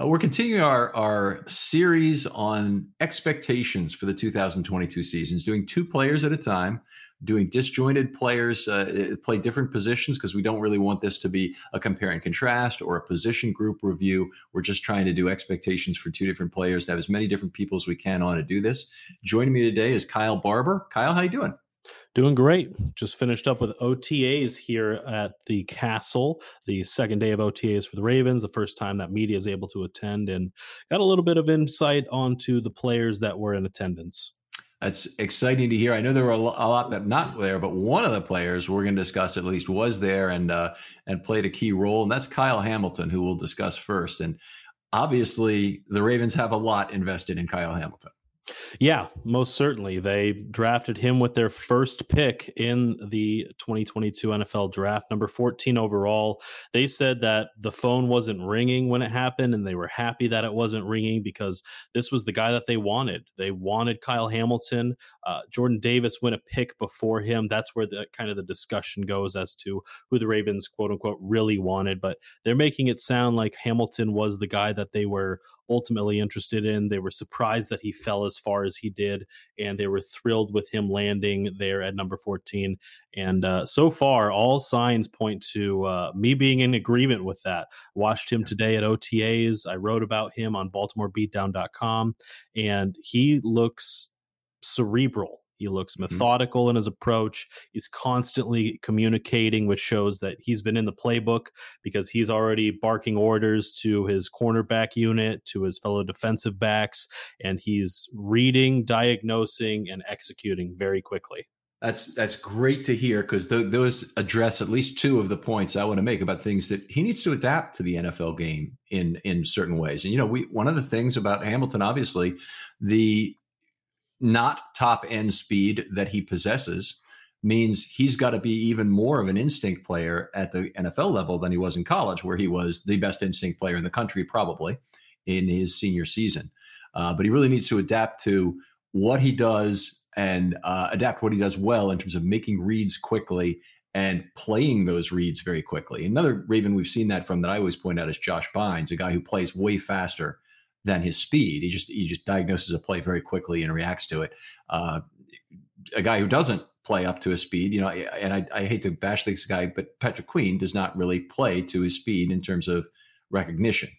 Uh, we're continuing our, our series on expectations for the 2022 seasons, doing two players at a time, doing disjointed players uh, play different positions because we don't really want this to be a compare and contrast or a position group review. We're just trying to do expectations for two different players to have as many different people as we can on to do this. Joining me today is Kyle Barber. Kyle, how you doing? Doing great. Just finished up with OTAs here at the Castle, the second day of OTAs for the Ravens, the first time that media is able to attend, and got a little bit of insight onto the players that were in attendance. That's exciting to hear. I know there were a lot that not there, but one of the players we're going to discuss at least was there and uh, and played a key role, and that's Kyle Hamilton, who we'll discuss first. And obviously, the Ravens have a lot invested in Kyle Hamilton. Yeah, most certainly. They drafted him with their first pick in the 2022 NFL draft, number 14 overall. They said that the phone wasn't ringing when it happened, and they were happy that it wasn't ringing because this was the guy that they wanted. They wanted Kyle Hamilton. Uh, Jordan Davis went a pick before him. That's where the kind of the discussion goes as to who the Ravens, quote unquote, really wanted. But they're making it sound like Hamilton was the guy that they were ultimately interested in. They were surprised that he fell as far as he did, and they were thrilled with him landing there at number 14. And uh, so far, all signs point to uh, me being in agreement with that. Watched him today at OTAs. I wrote about him on BaltimoreBeatdown.com, and he looks cerebral He looks mm-hmm. methodical mm-hmm. in his approach. He's constantly communicating, which shows that he's been in the playbook because he's already barking orders to his cornerback unit, to his fellow defensive backs, and he's reading, diagnosing, and executing very quickly. That's that's great to hear because th- those address at least two of the points I want to make about things that he needs to adapt to the NFL game in in certain ways. And you know, we one of the things about Hamilton, obviously, the not top end speed that he possesses means he's got to be even more of an instinct player at the NFL level than he was in college, where he was the best instinct player in the country, probably in his senior season. Uh, but he really needs to adapt to what he does and uh, adapt what he does well in terms of making reads quickly and playing those reads very quickly. Another Raven we've seen that from that I always point out is Josh Bynes, a guy who plays way faster than his speed. He just he just diagnoses a play very quickly and reacts to it. Uh, a guy who doesn't play up to his speed, you know, and I, I hate to bash this guy, but Patrick Queen does not really play to his speed in terms of recognition.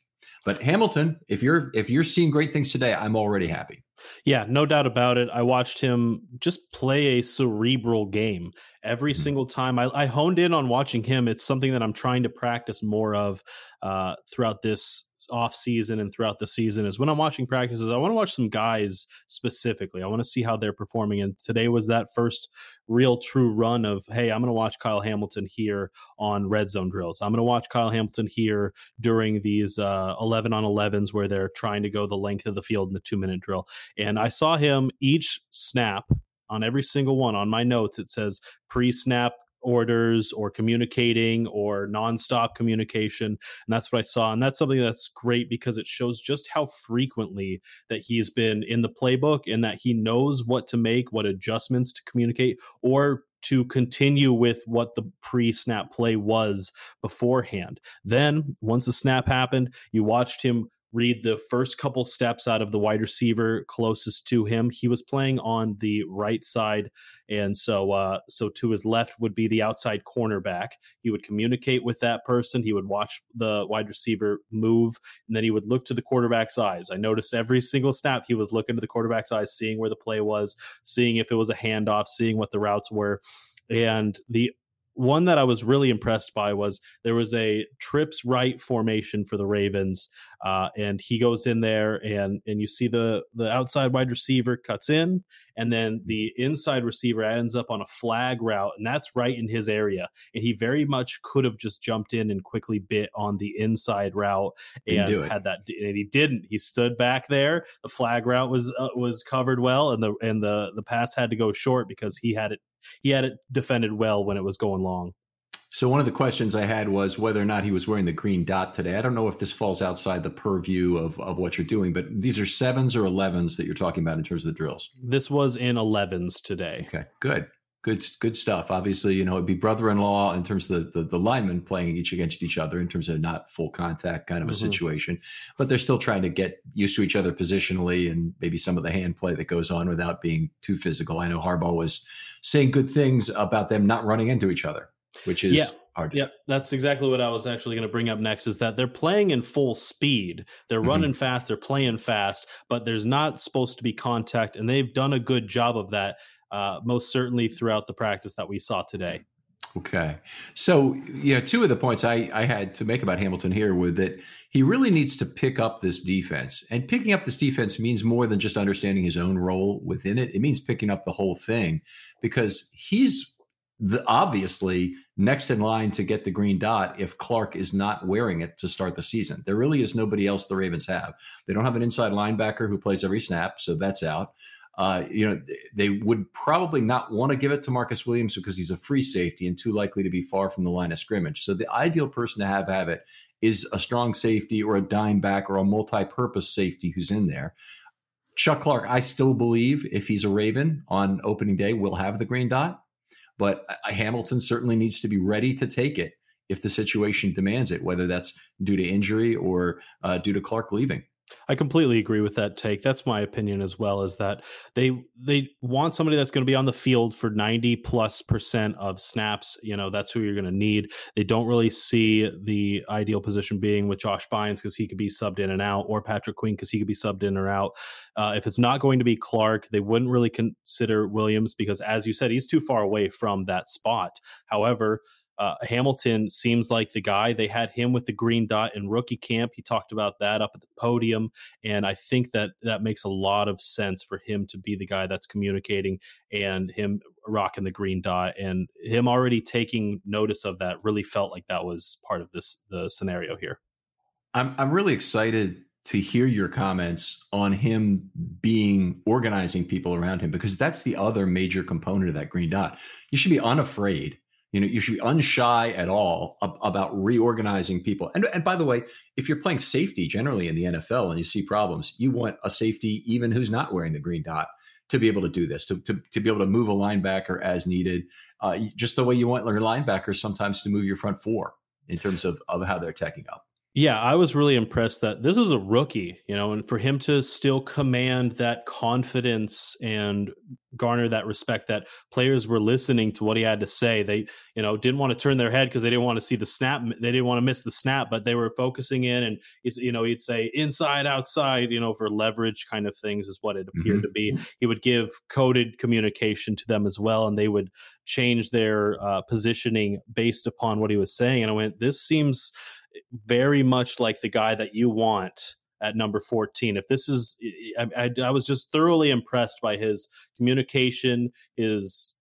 But Hamilton, if you're if you're seeing great things today, I'm already happy. Yeah, no doubt about it. I watched him just play a cerebral game every mm-hmm. single time. I, I, honed in on watching him. It's something that I'm trying to practice more of uh, throughout this off season and throughout the season is when I'm watching practices, I want to watch some guys specifically. I want to see how they're performing. And today was that first real true run of, hey, I'm going to watch Kyle Hamilton here on red zone drills. I'm going to watch Kyle Hamilton here during these uh, 11 on 11s where they're trying to go the length of the field in the two minute drill. And I saw him each snap on every single one on my notes. It says pre snap orders or communicating or nonstop communication. And that's what I saw. And that's something that's great because it shows just how frequently that he's been in the playbook and that he knows what to make, what adjustments to communicate, or to continue with what the pre snap play was beforehand. Then, once the snap happened, you watched him read the first couple steps out of the wide receiver closest to him. He was playing on the right side, and so uh, so to his left would be the outside cornerback. He would communicate with that person. He would watch the wide receiver move, and then he would look to the quarterback's eyes. I noticed every single snap he was looking to the quarterback's eyes, seeing where the play was, seeing if it was a handoff, seeing what the routes were. And the one that I was really impressed by was there was a trips right formation for the Ravens, uh, and he goes in there and and you see the the outside wide receiver cuts in, and then the inside receiver ends up on a flag route, and that's right in his area, and he very much could have just jumped in and quickly bit on the inside route and had that, and he didn't. He stood back there. The flag route was uh, was covered well, and the and the the pass had to go short because he had it he had it defended well when it was going long. So one of the questions I had was whether or not he was wearing the green dot today. I don't know if this falls outside the purview of, of what you're doing, but these are sevens or elevens that you're talking about in terms of the drills. This was in elevens today. Okay, good. Good, good stuff. Obviously, you know, it'd be brother-in-law in terms of the, the, the linemen playing each against each other in terms of not full contact kind of a mm-hmm. situation, but they're still trying to get used to each other positionally and maybe some of the hand play that goes on without being too physical. I know Harbaugh was saying good things about them not running into each other which is yeah. hard. Yep, that's exactly what I was actually going to bring up next. Is that they're playing in full speed, they're mm-hmm. running fast, they're playing fast, but there's not supposed to be contact, and they've done a good job of that. Uh, most certainly throughout the practice that we saw today. Okay. So, you know, two of the points I, I had to make about Hamilton here were that he really needs to pick up this defense. And picking up this defense means more than just understanding his own role within it. It means picking up the whole thing because he's the, obviously next in line to get the green dot if Clark is not wearing it to start the season. There really is nobody else the Ravens have. They don't have an inside linebacker who plays every snap, so that's out. Uh, you know, they would probably not want to give it to Marcus Williams because he's a free safety and too likely to be far from the line of scrimmage. So the ideal person to have have it is a strong safety or a dime back or a multi-purpose safety who's in there. Chuck Clark, I still believe if he's a Raven on opening day, will have the green dot. But Hamilton certainly needs to be ready to take it if the situation demands it, whether that's due to injury or uh, due to Clark leaving. I completely agree with that take. That's my opinion as well. Is that they they want somebody that's going to be on the field for ninety plus percent of snaps. You know, that's who you're going to need. They don't really see the ideal position being with Josh Bynes because he could be subbed in and out, or Patrick Queen because he could be subbed in or out. Uh, if it's not going to be Clark, they wouldn't really consider Williams because, as you said, he's too far away from that spot. However, uh, Hamilton seems like the guy. They had him with the green dot in rookie camp. He talked about that up at the podium, and I think that that makes a lot of sense for him to be the guy that's communicating and him rocking the green dot and him already taking notice of that. Really felt like that was part of this the scenario here. I'm I'm really excited to hear your comments on him being organizing people around him because that's the other major component of that green dot. You should be unafraid you know, you should be unshy at all ab- about reorganizing people. And, and by the way, if you're playing safety generally in the NFL and you see problems, you want a safety, even who's not wearing the green dot, to be able to do this, to, to, to be able to move a linebacker as needed, uh, just the way you want your linebackers sometimes to move your front four in terms of, of how they're teching up. Yeah, I was really impressed that this is a rookie, you know, and for him to still command that confidence and garner that respect that players were listening to what he had to say. They, you know, didn't want to turn their head because they didn't want to see the snap. They didn't want to miss the snap, but they were focusing in and, you know, he'd say inside, outside, you know, for leverage kind of things is what it appeared mm-hmm. to be. He would give coded communication to them as well, and they would change their uh, positioning based upon what he was saying. And I went, this seems very much like the guy that you want at number 14. If this is, I, I, I, was just thoroughly impressed by his communication, his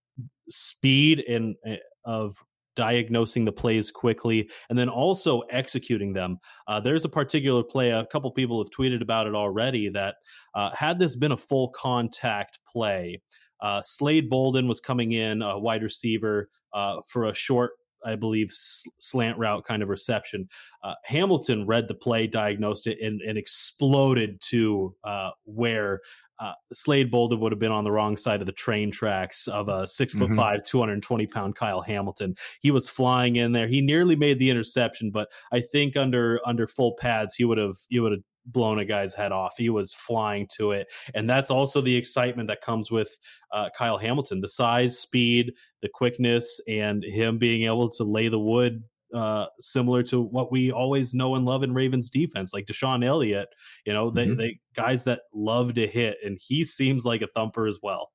speed and uh, of diagnosing the plays quickly and then also executing them. Uh, there's a particular play, a couple people have tweeted about it already, that uh, had this been a full contact play, uh, Slade Bolden was coming in, a wide receiver, uh, for a short I believe, slant route kind of reception. Uh, Hamilton read the play, diagnosed it, and, and exploded to uh, where uh, Slade Bolden would have been on the wrong side of the train tracks of a six foot mm-hmm. five, 220 pound Kyle Hamilton. He was flying in there. He nearly made the interception, but I think under under full pads, he would have he would have blown a guy's head off. He was flying to it. And that's also the excitement that comes with uh, Kyle Hamilton the size, speed, the quickness, and him being able to lay the wood. Uh, similar to what we always know and love in Ravens defense, like DeShon Elliott, you know, they, mm-hmm. they guys that love to hit, and he seems like a thumper as well.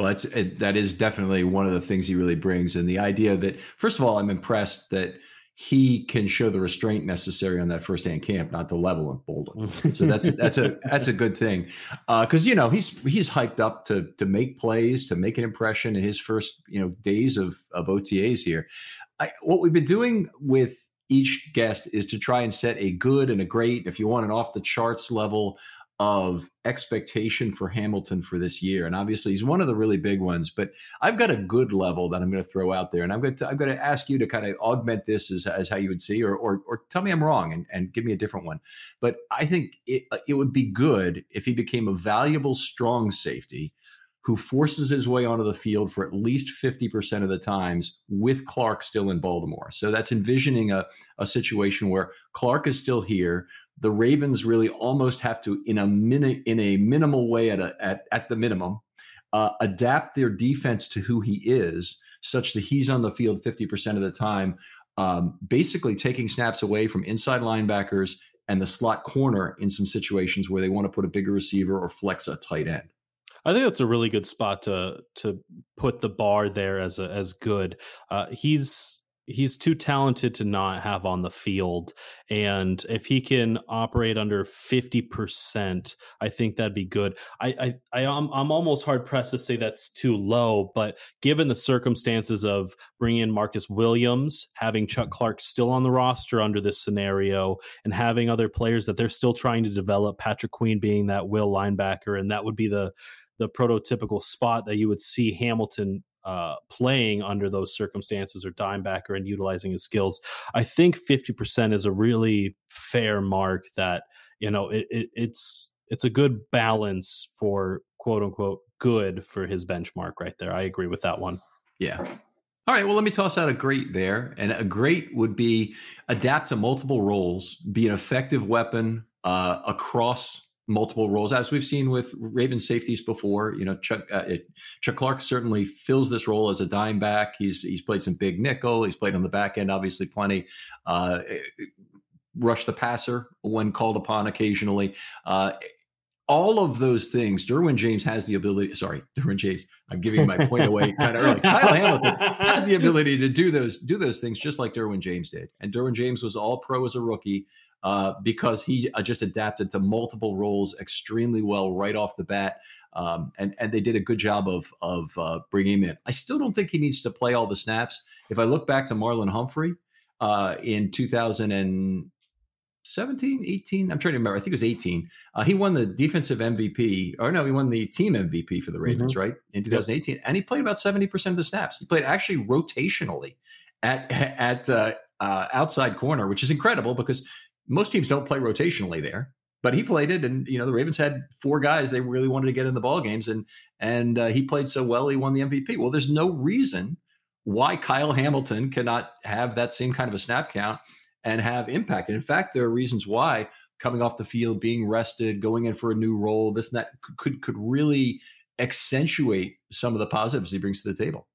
Well, that's it, that is definitely one of the things he really brings, and the idea that first of all, I'm impressed that he can show the restraint necessary on that first hand camp, not the level of Bolden. So that's that's a that's a good thing because uh, you know he's he's hyped up to to make plays, to make an impression in his first you know days of of OTAs here. I, what we've been doing with each guest is to try and set a good and a great, if you want an off the charts level of expectation for Hamilton for this year. And obviously, he's one of the really big ones. But I've got a good level that I'm going to throw out there, and I'm going to I'm going to ask you to kind of augment this as, as how you would see, or, or or tell me I'm wrong and, and give me a different one. But I think it uh, it would be good if he became a valuable strong safety who forces his way onto the field for at least 50% of the times with Clark still in Baltimore. So that's envisioning a, a situation where Clark is still here the Ravens really almost have to, in a minute, in a minimal way, at a, at at the minimum, uh, adapt their defense to who he is, such that he's on the field fifty percent of the time, um, basically taking snaps away from inside linebackers and the slot corner in some situations where they want to put a bigger receiver or flex a tight end. I think that's a really good spot to to put the bar there as a, as good. Uh, he's he's too talented to not have on the field and if he can operate under 50% i think that'd be good. I i, I am I'm, I'm almost hard pressed to say that's too low but given the circumstances of bringing in marcus williams having chuck mm-hmm. clark still on the roster under this scenario and having other players that they're still trying to develop patrick queen being that will linebacker and that would be the the prototypical spot that you would see Hamilton uh, playing under those circumstances or dime backer and utilizing his skills. I think 50% is a really fair mark that, you know, it, it, it's, it's a good balance for quote unquote good for his benchmark right there. I agree with that one. Yeah. All right, well, let me toss out a great there. And a great would be adapt to multiple roles, be an effective weapon uh, across multiple roles, as we've seen with Raven safeties before. You know, Chuck uh, it, Chuck Clark certainly fills this role as a dime back. He's he's played some big nickel. He's played on the back end, obviously, plenty. Uh, rush the passer when called upon occasionally. Uh, all of those things, Derwin James has the ability. Sorry, Derwin James. I'm giving my point away kind of early. Kyle Hamilton has the ability to do those do those things just like Derwin James did. And Derwin James was all pro as a rookie uh, because he uh, just adapted to multiple roles extremely well right off the bat. Um, and and they did a good job of of uh, bringing him in. I still don't think he needs to play all the snaps. If I look back to Marlon Humphrey uh, in 2000 and 17, 18. I'm trying to remember. I think it was 18. Uh, he won the defensive MVP, or no, he won the team MVP for the Ravens, mm-hmm. right, in 2018. Yep. And he played about 70% of the snaps. He played actually rotationally at at uh, uh, outside corner, which is incredible because most teams don't play rotationally there. But he played it, and you know the Ravens had four guys they really wanted to get in the ball games, and and uh, he played so well he won the MVP. Well, there's no reason why Kyle Hamilton cannot have that same kind of a snap count and have impact. And in fact, there are reasons why coming off the field, being rested, going in for a new role, this and that could could really accentuate some of the positives he brings to the table.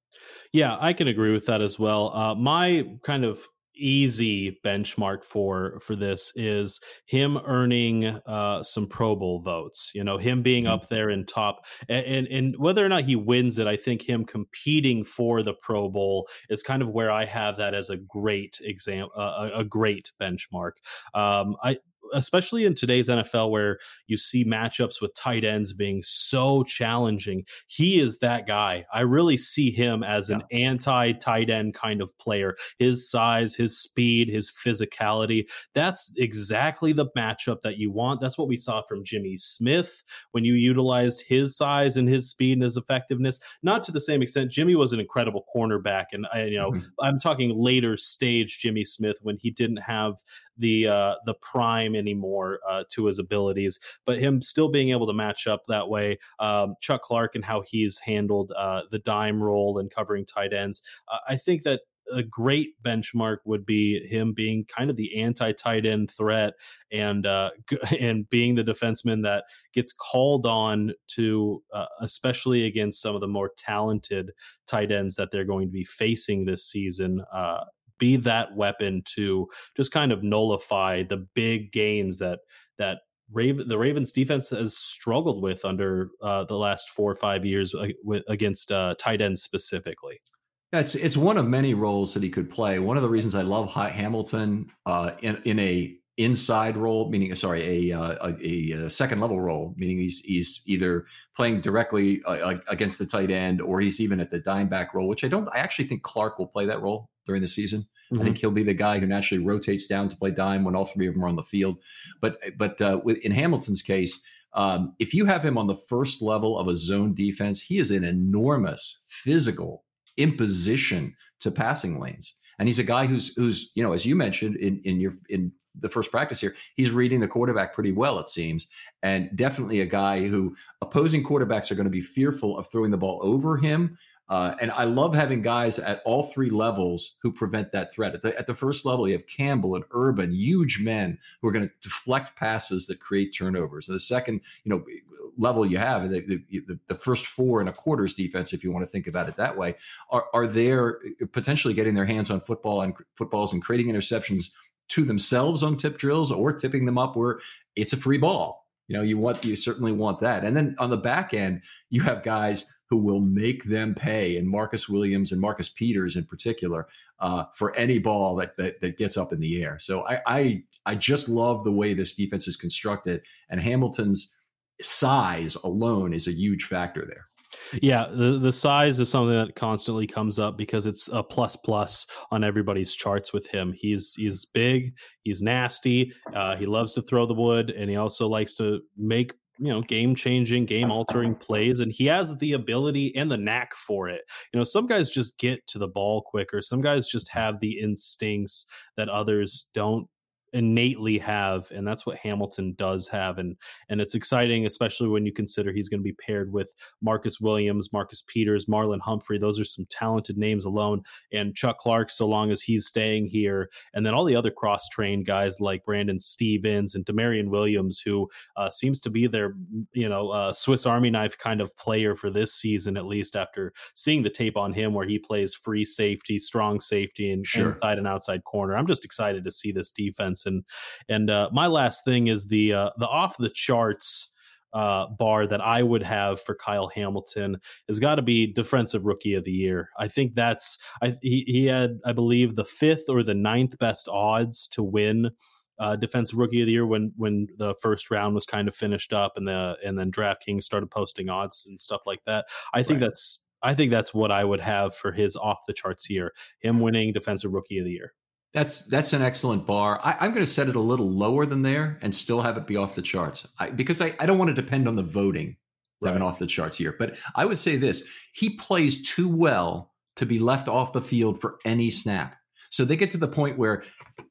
Yeah, I can agree with that as well. Uh, my kind of easy benchmark for for this is him earning uh, some Pro Bowl votes. You know, him being mm-hmm. up there in top, and, and, and whether or not he wins it, I think him competing for the Pro Bowl is kind of where I have that as a great exam, uh, a, a great benchmark. Um, I especially in today's NFL where you see matchups with tight ends being so challenging. He is that guy. I really see him as an anti tight end kind of player. His size, his speed, his physicality. That's exactly the matchup that you want. That's what we saw from Jimmy Smith when you utilized his size and his speed and his effectiveness. Not to the same extent. Jimmy was an incredible cornerback. And I, you know, mm-hmm. I'm talking later stage Jimmy Smith when he didn't have the uh, the prime anymore uh, to his abilities, but him still being able to match up that way. Um, Chuck Clark and how he's handled uh, the dime role and covering tight ends. I think that a great benchmark would be him being kind of the anti tight end threat and uh, and being the defenseman that gets called on to, uh, especially against some of the more talented tight ends that they're going to be facing this season. Uh, be that weapon to just kind of nullify the big gains that that Raven, the Ravens defense has struggled with under uh, the last four or five years uh, against uh, tight ends specifically. Yeah, it's it's one of many roles that he could play. One of the reasons I love Hamilton uh, in in a inside role, meaning sorry, a, uh, a, a second level role, meaning he's he's either playing directly uh, against the tight end or he's even at the dime back role, which I don't. I actually think Clark will play that role during the season. Mm-hmm. I think he'll be the guy who naturally rotates down to play dime when all three of them are on the field. But but uh, with, in Hamilton's case, um, if you have him on the first level of a zone defense, he is an enormous physical imposition to passing lanes. And he's a guy who's who's you know as you mentioned in in your in the first practice here, he's reading the quarterback pretty well, it seems, and definitely a guy who opposing quarterbacks are going to be fearful of throwing the ball over him. Uh, and I love having guys at all three levels who prevent that threat. At the, at the first level, you have Campbell and Urban, huge men who are going to deflect passes that create turnovers. And the second, you know, level you have, the, the, the, first four and a quarters defense, if you want to think about it that way, are, are there potentially getting their hands on football and footballs and creating interceptions to themselves on tip drills or tipping them up where it's a free ball. You know, you want you certainly want that. And then on the back end, you have guys who will make them pay, and Marcus Williams and Marcus Peters in particular, uh, for any ball that, that that gets up in the air. So I, I I just love the way this defense is constructed, and Hamilton's size alone is a huge factor there. Yeah, the the size is something that constantly comes up because it's a plus plus on everybody's charts with him. He's he's big, he's nasty, uh, he loves to throw the wood, and he also likes to make you know game changing, game altering plays, and he has the ability and the knack for it. You know, some guys just get to the ball quicker. Some guys just have the instincts that others don't innately have and that's what Hamilton does have and and it's exciting especially when you consider he's going to be paired with Marcus Williams, Marcus Peters, Marlon Humphrey those are some talented names alone and Chuck Clark so long as he's staying here and then all the other cross-trained guys like Brandon Stephens and Damarion Williams who uh, seems to be their you know uh, Swiss Army knife kind of player for this season at least after seeing the tape on him where he plays free safety, strong safety and sure. inside and outside corner. I'm just excited to see this defense and and uh, my last thing is the uh, the off the charts uh, bar that I would have for Kyle Hamilton has got to be defensive rookie of the year. I think that's I, he, he had I believe the fifth or the ninth best odds to win uh, defensive rookie of the year when when the first round was kind of finished up and the and then DraftKings started posting odds and stuff like that. I think right. that's I think that's what I would have for his off the charts year. Him winning defensive rookie of the year. That's that's an excellent bar. I, am going to set it a little lower than there and still have it be off the charts I, because I, I don't want to depend on the voting to right. have an off the charts here. But I would say this: he plays too well to be left off the field for any snap. So they get to the point where,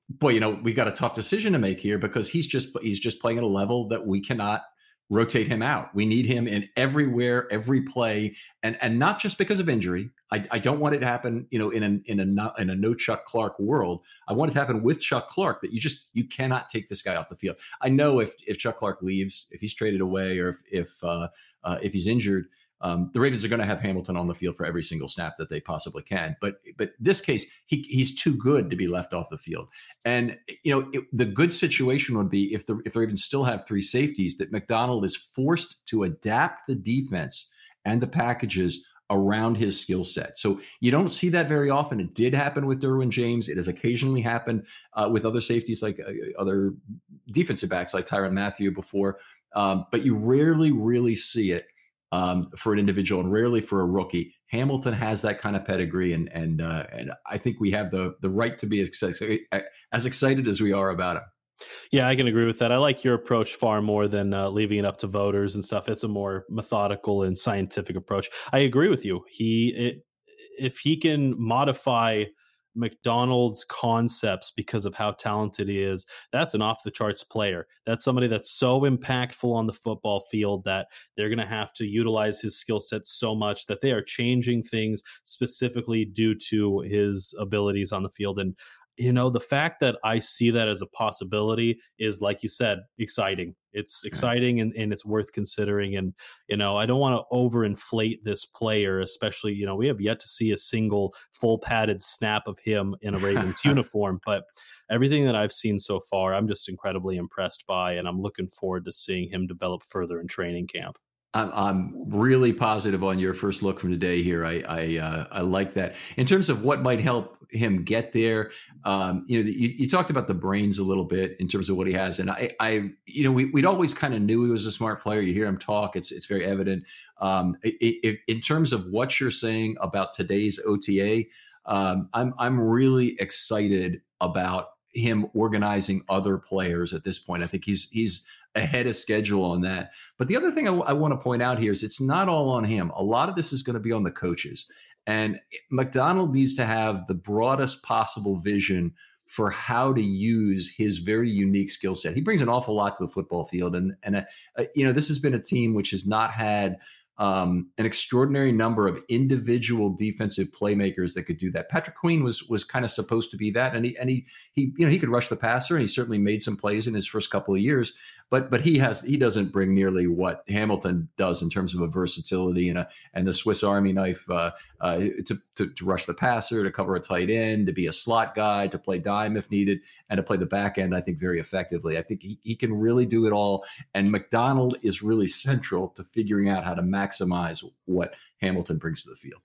boy, you know, we got a tough decision to make here because he's just he's just playing at a level that we cannot rotate him out. We need him in everywhere, every play, and and not just because of injury. I, I don't want it to happen, you know, in a in a in a no Chuck Clark world. I want it to happen with Chuck Clark that you just you cannot take this guy off the field. I know if if Chuck Clark leaves, if he's traded away, or if if uh, uh, if he's injured, um, the Ravens are going to have Hamilton on the field for every single snap that they possibly can. But but this case, he, he's too good to be left off the field. And you know it, the good situation would be if the if the Ravens still have three safeties, that Macdonald is forced to adapt the defense and the packages around his skill set. So you don't see that very often. It did happen with Derwin James. It has occasionally happened uh, with other safeties like uh, other defensive backs like Tyrann Mathieu before. Um, but you rarely really see it um, for an individual and rarely for a rookie. Hamilton has that kind of pedigree, and and uh, and I think we have the the right to be as, as excited as we are about him. Yeah, I can agree with that. I like your approach far more than uh, leaving it up to voters and stuff. It's a more methodical and scientific approach. I agree with you. He, it, if he can modify Macdonald's concepts because of how talented he is, that's an off the charts player. That's somebody that's so impactful on the football field that they're going to have to utilize his skill set so much that they are changing things specifically due to his abilities on the field. And you know, the fact that I see that as a possibility is, like you said, exciting. It's exciting and, and it's worth considering. And, you know, I don't want to overinflate this player, especially, you know, we have yet to see a single full padded snap of him in a Ravens uniform. But everything that I've seen so far, I'm just incredibly impressed by. And I'm looking forward to seeing him develop further in training camp. I'm, I'm really positive on your first look from today here. I I, uh, I like that. In terms of what might help him get there, um, you know, you, you, talked about the brains a little bit in terms of what he has, and I, I you know, we, would always kind of knew he was a smart player. You hear him talk; it's it's very evident. Um, it, it, in terms of what you're saying about today's OTA, um, I'm I'm really excited about him organizing other players at this point. I think he's he's ahead of schedule on that. But the other thing I, w- I want to point out here is it's not all on him. A lot of this is going to be on the coaches. And Macdonald needs to have the broadest possible vision for how to use his very unique skill set. He brings an awful lot to the football field, and and uh, uh you know this has been a team which has not had um, an extraordinary number of individual defensive playmakers that could do that. Patrick Queen was was kind of supposed to be that, and he and he he you know he could rush the passer, and he certainly made some plays in his first couple of years. But but he has he doesn't bring nearly what Hamilton does in terms of a versatility and a and the Swiss Army knife uh, uh, to, to, to rush the passer, to cover a tight end, to be a slot guy, to play dime if needed, and to play the back end. I think very effectively. I think he, he can really do it all. And Macdonald is really central to figuring out how to maximize what Hamilton brings to the field.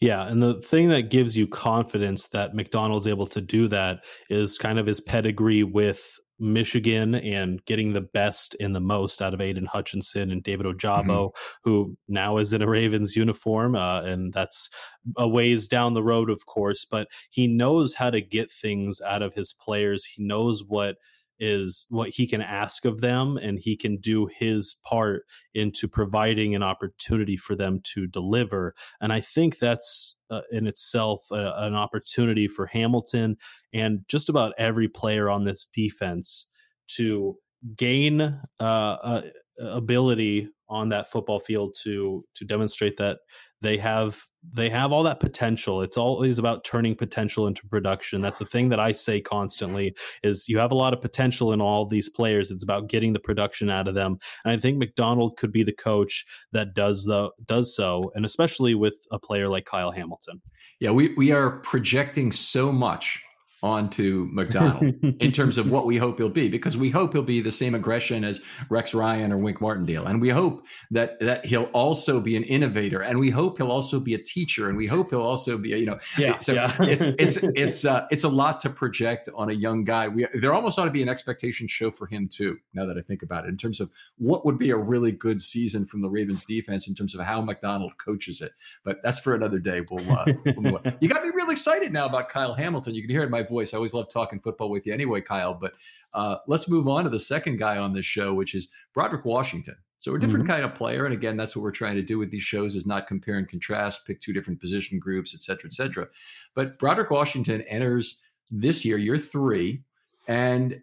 Yeah, and the thing that gives you confidence that Macdonald's able to do that is kind of his pedigree with Michigan and getting the best and the most out of Aidan Hutchinson and David Ojabo, mm-hmm. who now is in a Ravens uniform. Uh, and that's a ways down the road, of course, but he knows how to get things out of his players. He knows what is what he can ask of them and he can do his part into providing an opportunity for them to deliver. And i think that's uh, in itself uh, an opportunity for hamilton and just about every player on this defense to gain uh, ability on that football field to to demonstrate that they have they have all that potential. It's always about turning potential into production. That's the thing that i say constantly is you have a lot of potential in all these players. It's about getting the production out of them. And i think macdonald could be the coach that does the does so and especially with a player like kyle hamilton. Yeah we we are projecting so much onto Macdonald in terms of what we hope he'll be, because we hope he'll be the same aggression as Rex Ryan or Wink Martindale, and we hope that that he'll also be an innovator, and we hope he'll also be a teacher, and we hope he'll also be, a, you know, yeah. So yeah. it's it's it's uh, it's a lot to project on a young guy. We there almost ought to be an expectation show for him too. Now that I think about it, in terms of what would be a really good season from the Ravens defense, in terms of how Macdonald coaches it, but that's for another day. We'll, uh, we'll you got me real excited now about Kyle Hamilton. You can hear it in my voice. I always love talking football with you anyway, Kyle. But uh, let's move on to the second guy on this show, which is Broderick Washington. So a different mm-hmm. kind of player, and again, that's what we're trying to do with these shows: is not compare and contrast, pick two different position groups, et cetera, et cetera. But Broderick Washington enters this year, year three, and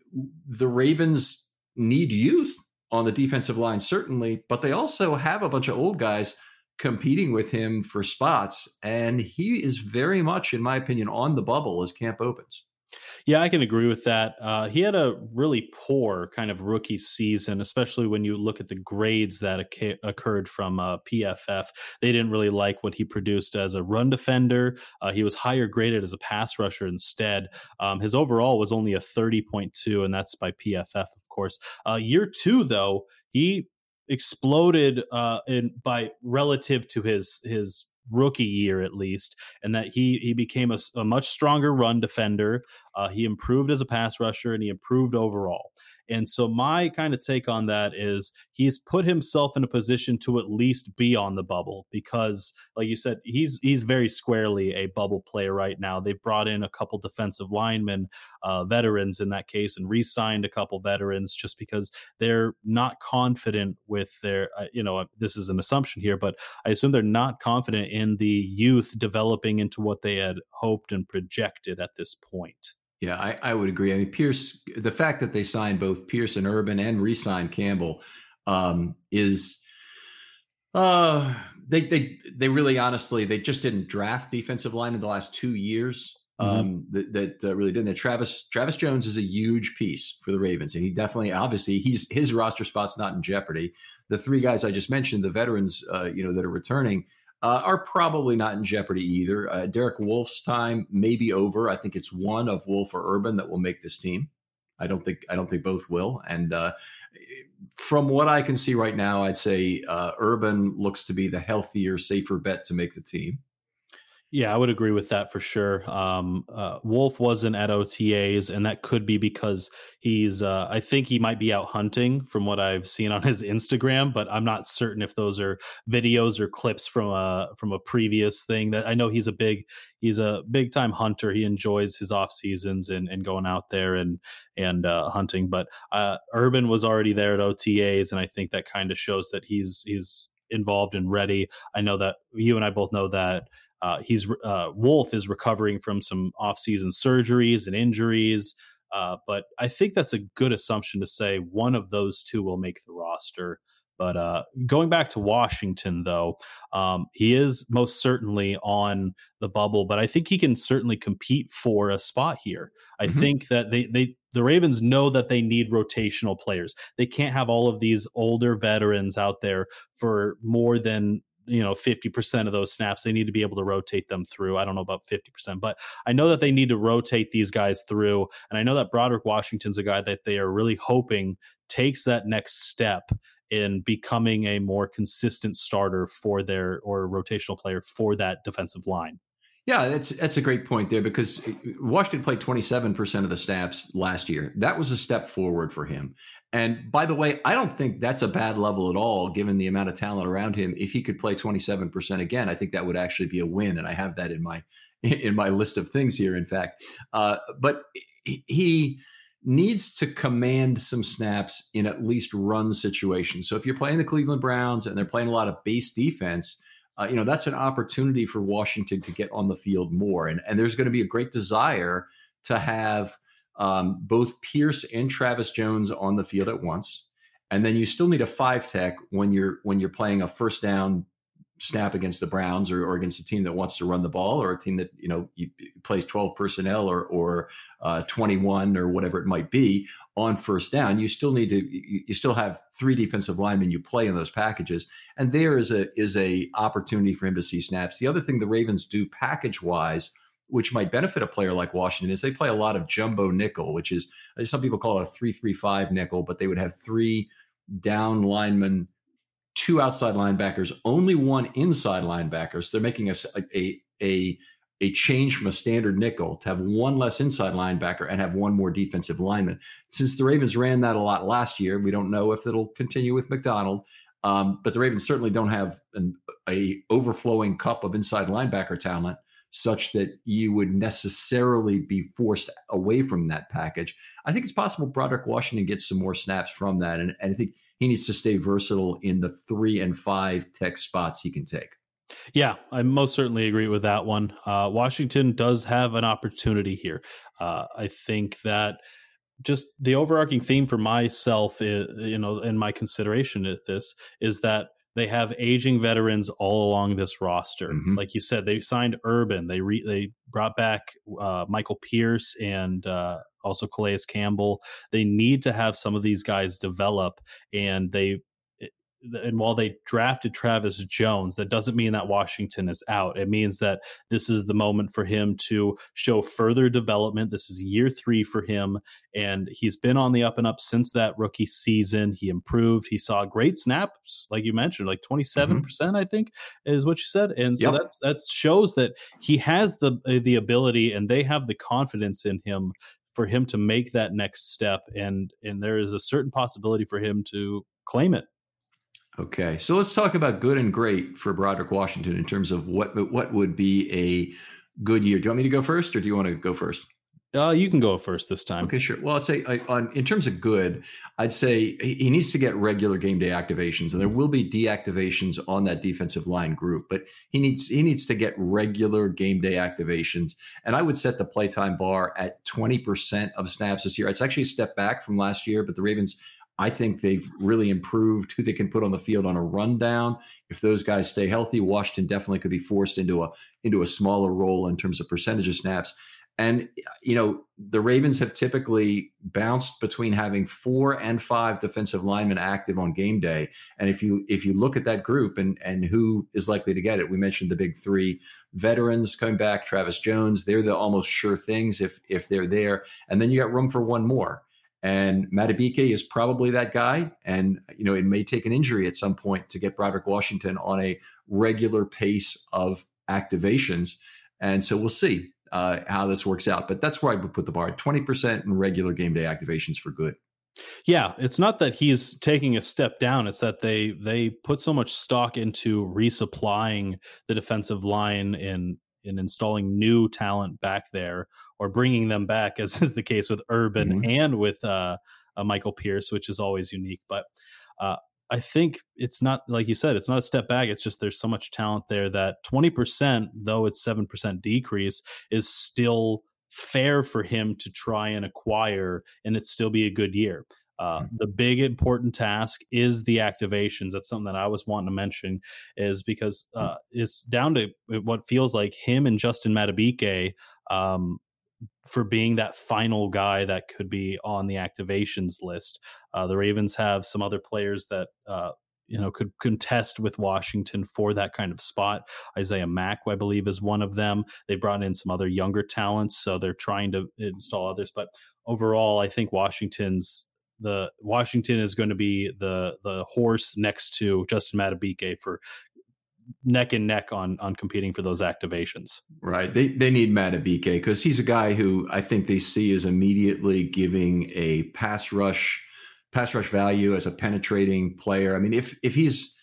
the Ravens need youth on the defensive line, certainly, but they also have a bunch of old guys competing with him for spots. And he is very much, in my opinion, on the bubble as camp opens. Yeah, I can agree with that. Uh, he had a really poor kind of rookie season, especially when you look at the grades that occurred from uh, PFF. They didn't really like what he produced as a run defender. Uh, he was higher graded as a pass rusher instead. Um, his overall was only a 30.2, and that's by PFF, of course. Uh, year two, though, he exploded uh, in by relative to his his rookie year at least, and that he he became a, a much stronger run defender. Uh, he improved as a pass rusher, and he improved overall. And so my kind of take on that is he's put himself in a position to at least be on the bubble because, like you said, he's he's very squarely a bubble player right now. They've brought in a couple defensive linemen, uh, veterans in that case, and re-signed a couple veterans just because they're not confident with their. Uh, you know, this is an assumption here, but I assume they're not confident in the youth developing into what they had hoped and projected at this point. Yeah, I, I, would agree. I mean, Pierce, the fact that they signed both Pierce and Urban and re-signed Campbell um, is uh they they they really honestly they just didn't draft defensive line in the last two years. Mm-hmm. Um, that, that uh, really didn't. That Travis Travis Jones is a huge piece for the Ravens, and he definitely, obviously, he's his roster spot's not in jeopardy. The three guys I just mentioned, the veterans, uh, you know, that are returning, uh, are probably not in jeopardy either. Uh, Derek Wolfe's time may be over. I think it's one of Wolfe or Urban that will make this team. I don't think I don't think both will. And uh, from what I can see right now, I'd say uh, Urban looks to be the healthier, safer bet to make the team. Yeah, I would agree with that for sure. Um, uh, Wolfe wasn't at OTAs, and that could be because he's. Uh, I think he might be out hunting from what I've seen on his Instagram, but I'm not certain if those are videos or clips from a from a previous thing. That I know he's a big he's a big time hunter. He enjoys his off seasons and, and going out there and and uh, hunting. But uh, Urban was already there at OTAs, and I think that kind of shows that he's he's involved and ready. I know that you and I both know that uh, he's uh, Wolfe is recovering from some off-season surgeries and injuries, uh, but I think that's a good assumption to say one of those two will make the roster. But uh, going back to Washington, though, um, he is most certainly on the bubble. But I think he can certainly compete for a spot here. I mm-hmm. think that they they the Ravens know that they need rotational players. They can't have all of these older veterans out there for more than you know 50% of those snaps they need to be able to rotate them through. I don't know about 50% but i know that they need to rotate these guys through and i know that broderick washington's a guy that they are really hoping takes that next step in becoming a more consistent starter for their or rotational player for that defensive line yeah, that's that's a great point there because Washington played 27% of the snaps last year. That was a step forward for him. And by the way, I don't think that's a bad level at all, given the amount of talent around him. If he could play 27% again, I think that would actually be a win. And I have that in my in my list of things here, in fact. Uh, but he needs to command some snaps in at least run situations. So if you're playing the Cleveland Browns and they're playing a lot of base defense, uh, you know that's an opportunity for Washington to get on the field more, and and there's going to be a great desire to have um, both Pierce and Travis Jones on the field at once, and then you still need a five tech when you're when you're playing a first down snap against the Browns or, or, against a team that wants to run the ball or a team that you know plays 12 personnel or or uh, 21 or whatever it might be on first down you still need to you, still have three defensive linemen you play in those packages. And there is a is a opportunity for him to see snaps. The other thing the Ravens do package wise which might benefit a player like Washington is they play a lot of jumbo nickel which is some people call it a 335 nickel but they would have three down linemen two outside linebackers, only one inside linebacker. So they're making a, a, a, a change from a standard nickel to have one less inside linebacker and have one more defensive lineman. Since the Ravens ran that a lot last year, we don't know if it'll continue with Macdonald. Um, but the Ravens certainly don't have an a overflowing cup of inside linebacker talent such that you would necessarily be forced away from that package. I think it's possible Broderick Washington gets some more snaps from that. And, and I think he needs to stay versatile in the three and five tech spots he can take. Yeah, I most certainly agree with that one. Uh, Washington does have an opportunity here. Uh, I think that just the overarching theme for myself, is, you know, in my consideration at this is that they have aging veterans all along this roster. Mm-hmm. Like you said, they signed Urban. They re, they brought back uh, Michael Pierce and uh, also Calais Campbell. They need to have some of these guys develop, and they and while they drafted Travis Jones, that doesn't mean that Washington is out. It means that this is the moment for him to show further development. This is year three for him, and he's been on the up and up since that rookie season. He improved. He saw great snaps, like you mentioned, like twenty seven mm-hmm. percent, I think, is what you said. And so yep. that's that shows that he has the the ability, and they have the confidence in him for him to make that next step. And and there is a certain possibility for him to claim it Okay, so let's talk about good and great for Broderick Washington in terms of what what would be a good year. Do you want me to go first, or do you want to go first? Uh, you can go first this time. Okay, sure. Well, I'd say I, on in terms of good, I'd say he needs to get regular game day activations, and there will be deactivations on that defensive line group. But he needs he needs to get regular game day activations, and I would set the playtime bar at twenty percent of snaps this year. It's actually a step back from last year, but the Ravens I think they've really improved who they can put on the field on a rundown. If those guys stay healthy, Washington definitely could be forced into a into a smaller role in terms of percentage of snaps. And you know, the Ravens have typically bounced between having four and five defensive linemen active on game day. And if you if you look at that group and and who is likely to get it, we mentioned the big three veterans coming back, Travis Jones. They're the almost sure things if if they're there. And then you got room for one more. And Madubuike is probably that guy. And, you know, it may take an injury at some point to get Broderick Washington on a regular pace of activations. And so we'll see uh, how this works out. But that's where I would put the bar 20% in regular game day activations for good. Yeah, it's not that he's taking a step down. It's that they they put so much stock into resupplying the defensive line in in installing new talent back there or bringing them back, as is the case with Urban mm-hmm. and with uh, uh, Michael Pierce, which is always unique. But uh, I think it's not like you said, it's not a step back. It's just there's so much talent there that 20%, though it's 7% decrease, is still fair for him to try and acquire and it still be a good year. Uh, the big important task is the activations. That's something that I was wanting to mention, is because uh, it's down to what feels like him and Justin Madubuike um, for being that final guy that could be on the activations list. Uh, the Ravens have some other players that uh, you know could contest with Washington for that kind of spot. Isaiah Mack, I believe, is one of them. They brought in some other younger talents, so they're trying to install others. But overall, I think Washington's the Washington is going to be the the horse next to Justin Madubuike for neck and neck on on competing for those activations. Right. They they need Madubuike because he's a guy who I think they see as immediately giving a pass rush pass rush value as a penetrating player. I mean, if if he's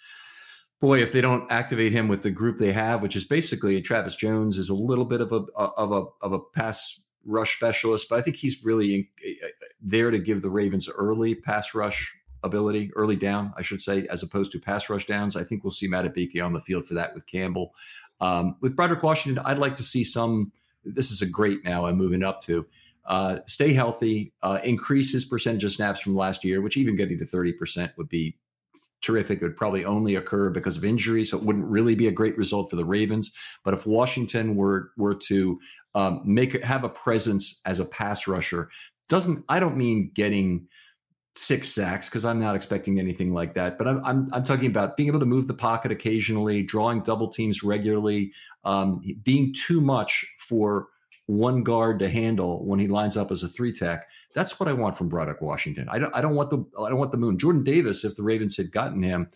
boy, if they don't activate him with the group they have, which is basically Travis Jones is a little bit of a of a of a pass rush specialist, but I think he's really uh, there to give the Ravens early pass rush ability, early down, I should say, as opposed to pass rush downs. I think we'll see Madubuike on the field for that with Campbell. Um, with Broderick Washington, I'd like to see some. This is a great now I'm moving up to. Uh, stay healthy, uh, increase his percentage of snaps from last year, which even getting to 30% would be terrific. It would probably only occur because of injury, so it wouldn't really be a great result for the Ravens. But if Washington were were to um, make have a presence as a pass rusher, doesn't I don't mean getting six sacks because I'm not expecting anything like that. But I'm, I'm, I'm talking about being able to move the pocket occasionally, drawing double teams regularly, um, being too much for one guard to handle when he lines up as a three tech. That's what I want from Broderick Washington. I don't I don't want the I don't want the moon. Jordan Davis, if the Ravens had gotten him,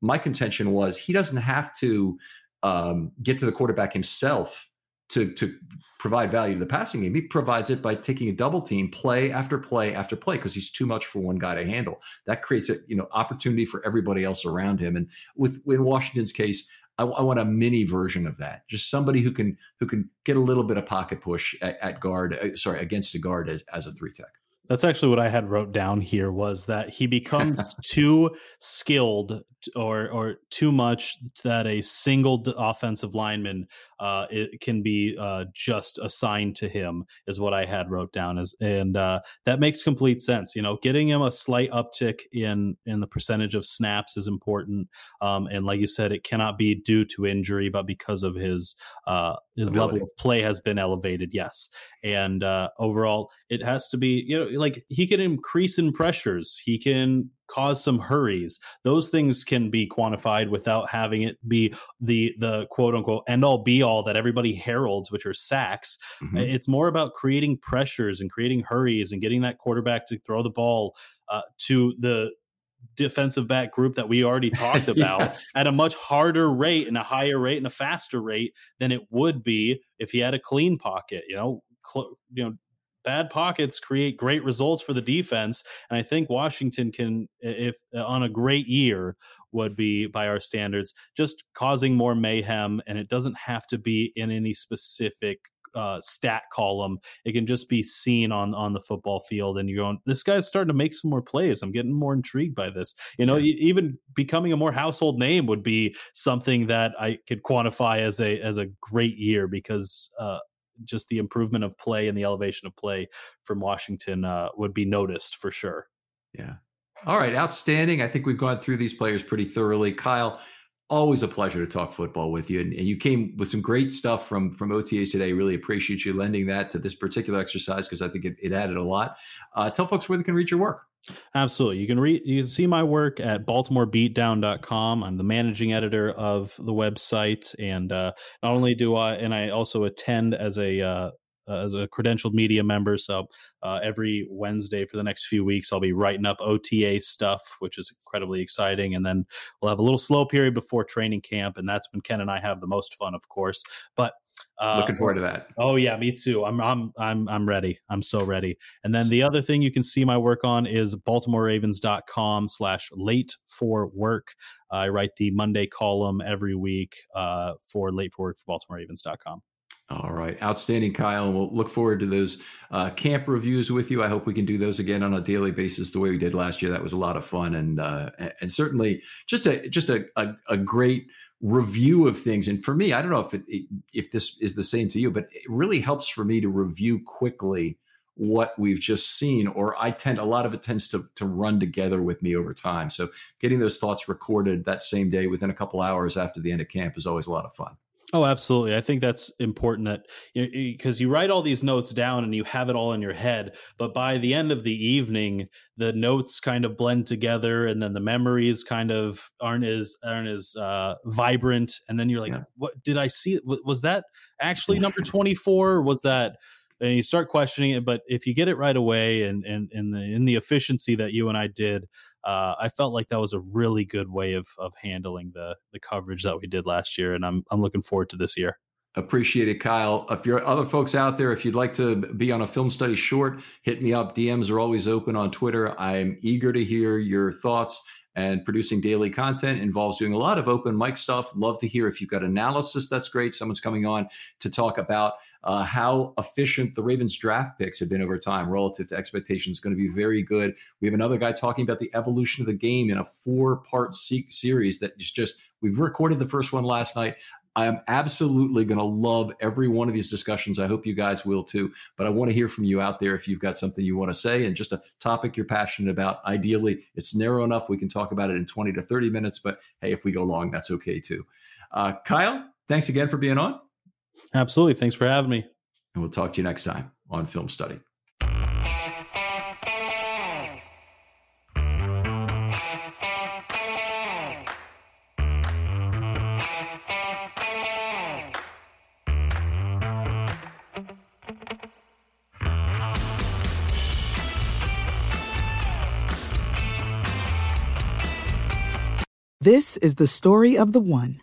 my contention was he doesn't have to um, get to the quarterback himself to to provide value to the passing game. He provides it by taking a double team play after play after play because he's too much for one guy to handle. That creates a you know opportunity for everybody else around him. And with in Washington's case, I, I, want a mini version of that. Just somebody who can who can get a little bit of pocket push at, at guard. Uh, sorry, against a guard as, as a three tech. That's actually what I had wrote down here was that he becomes too skilled or or too much that a single offensive lineman uh, it can be uh, just assigned to him is what I had wrote down as and uh, that makes complete sense. You know, getting him a slight uptick in in the percentage of snaps is important, um, and like you said, it cannot be due to injury, but because of his uh, his Ability. level of play has been elevated. Yes, and uh, overall, it has to be you know like he can increase in pressures, he can cause some hurries those things can be quantified without having it be the the quote unquote end all be all that everybody heralds which are sacks mm-hmm. it's more about creating pressures and creating hurries and getting that quarterback to throw the ball uh, to the defensive back group that we already talked about yes. at a much harder rate and a higher rate and a faster rate than it would be if he had a clean pocket you know cl- you know bad pockets create great results for the defense. And I think Washington can, if on a great year, would be by our standards, just causing more mayhem. And it doesn't have to be in any specific uh, stat column. It can just be seen on on the football field, and you're going, this guy's starting to make some more plays. I'm getting more intrigued by this. You know, yeah. even becoming a more household name would be something that I could quantify as a as a great year because uh, just the improvement of play and the elevation of play from Washington uh, would be noticed for sure. Yeah. All right. Outstanding. I think we've gone through these players pretty thoroughly. Kyle, always a pleasure to talk football with you. And, and, you came with some great stuff from from OTAs today. Really appreciate you lending that to this particular exercise because I think it, it, added a lot. Uh, tell folks where they can read your work. Absolutely. You can read you can see my work at baltimorebeatdown.com. I'm the managing editor of the website and uh, not only do I and I also attend as a uh, as a credentialed media member. So uh, every Wednesday for the next few weeks, I'll be writing up OTA stuff, which is incredibly exciting. And then we'll have a little slow period before training camp, and that's when Ken and I have the most fun, of course. But uh, Looking forward to that. Oh yeah, me too. I'm I'm I'm I'm ready. I'm so ready. And then the other thing you can see my work on is baltimoreravens.com slash late for work. I write the Monday column every week uh, for late for work for baltimoreravens.com. All right. Outstanding, Kyle. We'll look forward to those uh, camp reviews with you. I hope we can do those again on a daily basis the way we did last year. That was a lot of fun and uh, and certainly just a just a, a, a, great review of things. And for me, I don't know if it, if this is the same to you, but it really helps for me to review quickly what we've just seen or i tend a lot of it tends to, to run together with me over time so getting those thoughts recorded that same day within a couple hours after the end of camp is always a lot of fun Oh, absolutely. I think that's important that because you, you, write all these notes down and you have it all in your head, but by the end of the evening, the notes kind of blend together, and then the memories kind of aren't as aren't as uh, vibrant. And then you're like, yeah. "What did I see? Was that actually number twenty four? Was that?" And you start questioning it. But if you get it right away, and and and the, in the efficiency that you and I did, uh, I felt like that was a really good way of of handling the the coverage that we did last year, and I'm I'm looking forward to this year. Appreciate it, Kyle. If you're other folks out there, if you'd like to be on a film study short, hit me up. DMs are always open on Twitter. I'm eager to hear your thoughts. And producing daily content involves doing a lot of open mic stuff. Love to hear if you've got analysis. That's great. Someone's coming on to talk about uh, how efficient the Ravens draft picks have been over time relative to expectations. Going to be very good. We have another guy talking about the evolution of the game in a four part series that is just, we've recorded the first one last night. I am absolutely going to love every one of these discussions. I hope you guys will too. But I want to hear from you out there if you've got something you want to say and just a topic you're passionate about. Ideally, it's narrow enough we can talk about it in 20 to 30 minutes. But hey, if we go long, that's okay too. Uh, Kyle, thanks again for being on. Absolutely. Thanks for having me. And we'll talk to you next time on Film Study. This is the story of the one.